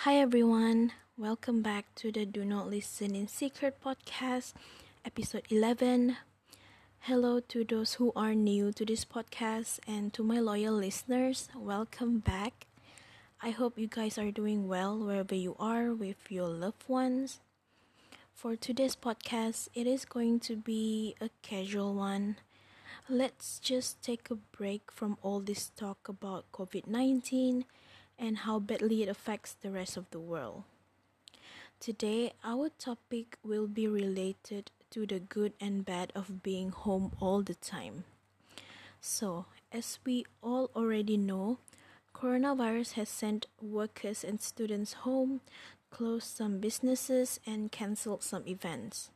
Hi everyone, welcome back to the Do Not Listen in Secret podcast, episode 11. Hello to those who are new to this podcast and to my loyal listeners, welcome back. I hope you guys are doing well wherever you are with your loved ones. For today's podcast, it is going to be a casual one. Let's just take a break from all this talk about COVID 19 and how badly it affects the rest of the world. Today, our topic will be related to the good and bad of being home all the time. So, as we all already know, coronavirus has sent workers and students home, closed some businesses, and canceled some events.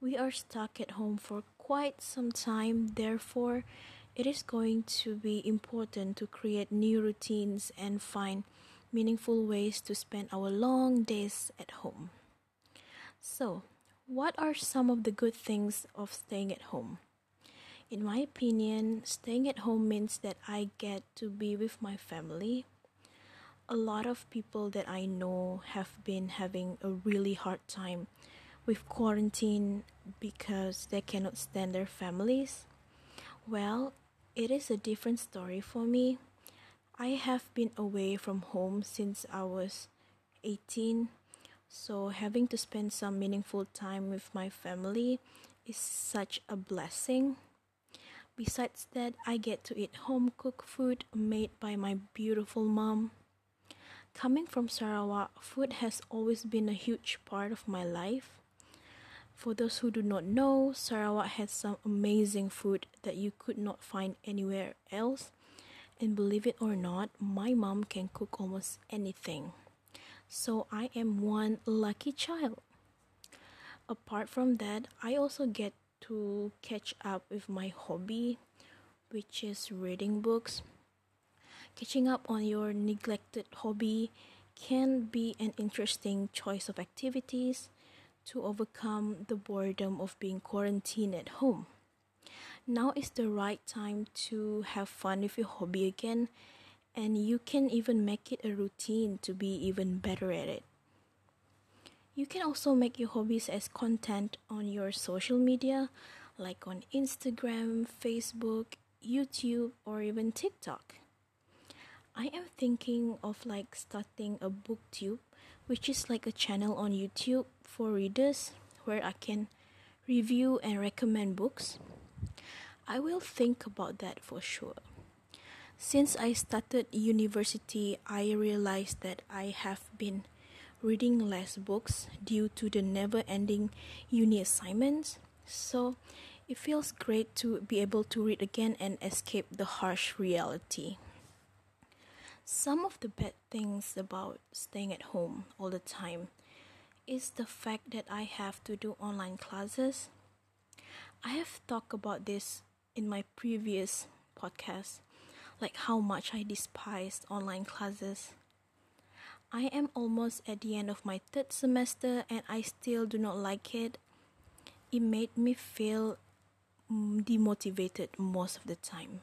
We are stuck at home for quite some time, therefore, it is going to be important to create new routines and find meaningful ways to spend our long days at home. So, what are some of the good things of staying at home? In my opinion, staying at home means that I get to be with my family. A lot of people that I know have been having a really hard time with quarantine because they cannot stand their families. Well, it is a different story for me. I have been away from home since I was 18, so having to spend some meaningful time with my family is such a blessing. Besides that, I get to eat home cooked food made by my beautiful mom. Coming from Sarawak, food has always been a huge part of my life. For those who do not know, Sarawak has some amazing food that you could not find anywhere else. And believe it or not, my mom can cook almost anything. So I am one lucky child. Apart from that, I also get to catch up with my hobby, which is reading books. Catching up on your neglected hobby can be an interesting choice of activities to overcome the boredom of being quarantined at home. Now is the right time to have fun with your hobby again, and you can even make it a routine to be even better at it. You can also make your hobbies as content on your social media, like on Instagram, Facebook, YouTube, or even TikTok. I am thinking of like starting a booktube, which is like a channel on YouTube for readers where I can review and recommend books. I will think about that for sure. Since I started university, I realized that I have been reading less books due to the never ending uni assignments. So it feels great to be able to read again and escape the harsh reality. Some of the bad things about staying at home all the time is the fact that I have to do online classes. I have talked about this in my previous podcast, like how much I despised online classes. I am almost at the end of my third semester and I still do not like it. It made me feel mm, demotivated most of the time.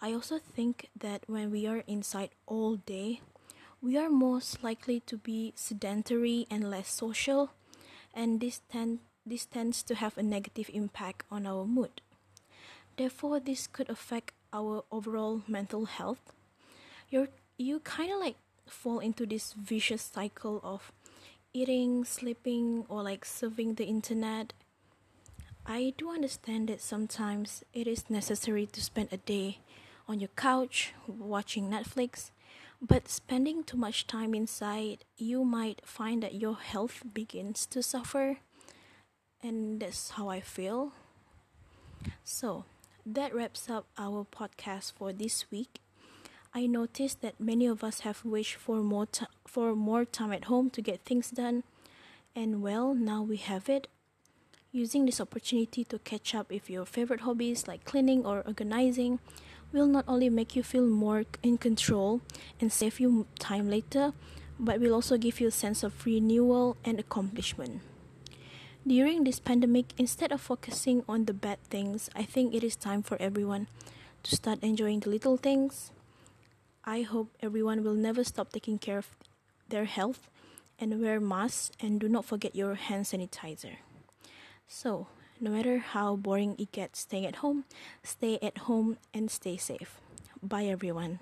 I also think that when we are inside all day, we are most likely to be sedentary and less social, and this, tend, this tends to have a negative impact on our mood. Therefore, this could affect our overall mental health. You're, you kind of like fall into this vicious cycle of eating, sleeping, or like surfing the internet. I do understand that sometimes it is necessary to spend a day on your couch watching Netflix, but spending too much time inside, you might find that your health begins to suffer, and that's how I feel. So, that wraps up our podcast for this week. I noticed that many of us have wished for more t- for more time at home to get things done, and well, now we have it. Using this opportunity to catch up with your favorite hobbies like cleaning or organizing will not only make you feel more in control and save you time later, but will also give you a sense of renewal and accomplishment. During this pandemic, instead of focusing on the bad things, I think it is time for everyone to start enjoying the little things. I hope everyone will never stop taking care of, their health and wear masks and do not forget your hand sanitizer. So, no matter how boring it gets staying at home, stay at home and stay safe. Bye everyone.